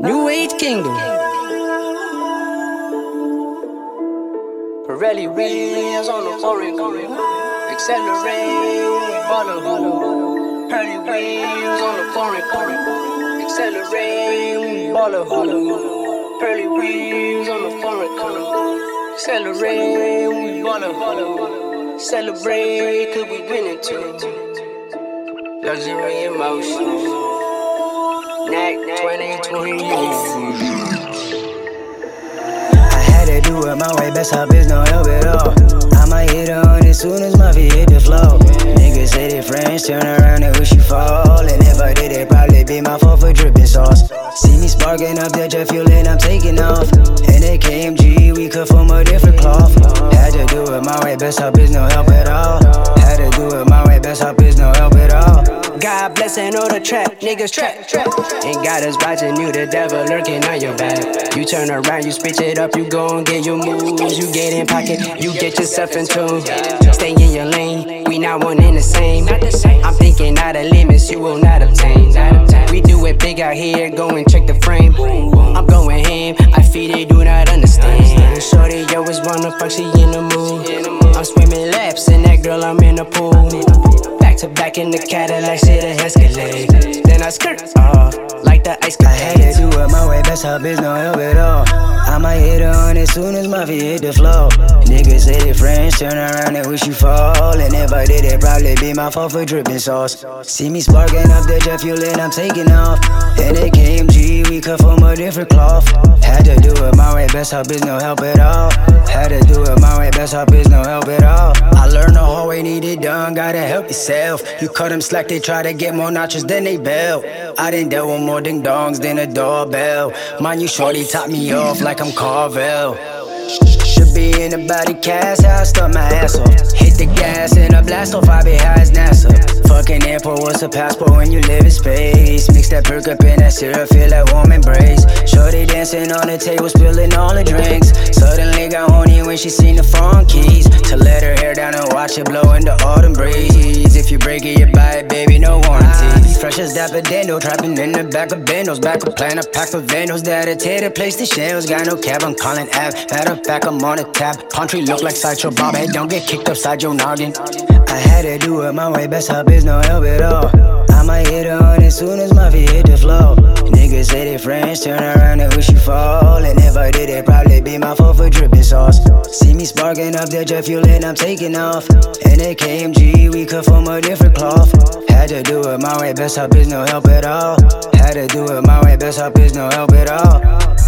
New Age Kingdom. Pirelli wheels on the foreign Accelerate, baller. Pirelli wheels on the foreign Accelerate, baller. Pirelli wheels on the foreign Accelerate, baller. Celebrate, cause we winning too. Luxury emotion. Neck 2020. I had to do it my way, best hope is no help at all. I might hit on as soon as my feet hit the floor. Niggas say they friends, turn around and wish you fall. And if I did, it probably be my fault for dripping sauce. See me sparking up that jet fuel and I'm taking off. And they KMG, we cut from a different cloth. Had to do it my way, best hope is no help at all. Had to do it my way, best hope is no help at all. God blessing all the trap, niggas trap, trap. Ain't got us watching you, the devil lurking on your back. You turn around, you switch it up, you gon' get your moves. You get in pocket, you get yourself in tune. Stay in your lane, we not one in the same. I'm thinking out of limits, you will not obtain. We do it big out here, go and check the frame. I'm going ham, I feed it, do not understand. Shorty, always wanna fuck, she in the mood. I'm swimming laps, and that girl, I'm in the pool. To back in the Cadillac, shit a Escalade. Then I skirt off like the ice I had to it my way, best hope is no help at all. I might hit on as soon as my feet hit the floor. Niggas say they friends, turn around and wish you fall. And if I did, it probably be my fault for dripping sauce. See me sparking up the jet fuel and I'm taking off. And they KMG, we cut from a different cloth. To do it my way, best hope is no help at all. Had to do it my way, best hope is no help at all. I learned the hard way, need it done, gotta help yourself. You cut them slack, they try to get more notches than they bail. I done dealt with more ding dongs than a doorbell. Mind you, shorty top me off like I'm Carvel. Should be in the body cast, I start my ass off. Hit the gas and a blast off, I be high as NASA. Fucking airport, what's a passport when you live in space? That perk up in that syrup, feel that warm embrace. Shorty dancing on the table, spilling all the drinks. Suddenly got horny when she seen the phone keys. To let her hair down and watch it blow in the autumn breeze. If you break it, you buy it, baby, no warranty. Fresh as Dapper Dando, trapping in the back of Bendos. Back of plan, a pack of Vendos. That a tater, place the shells. Got no cab, I'm calling Ab. Matter of fact, I'm on a tab. Country look like Sideshow Bob. Hey, don't get kicked upside your noggin. I had to do it my way, best hope is no help at all. My fault for dripping sauce. See me sparking up the jet fuel and I'm taking off. And they KMG, we cut from a different cloth. Had to do it my way, best hope is no help at all. Had to do it my way, best hope is no help at all.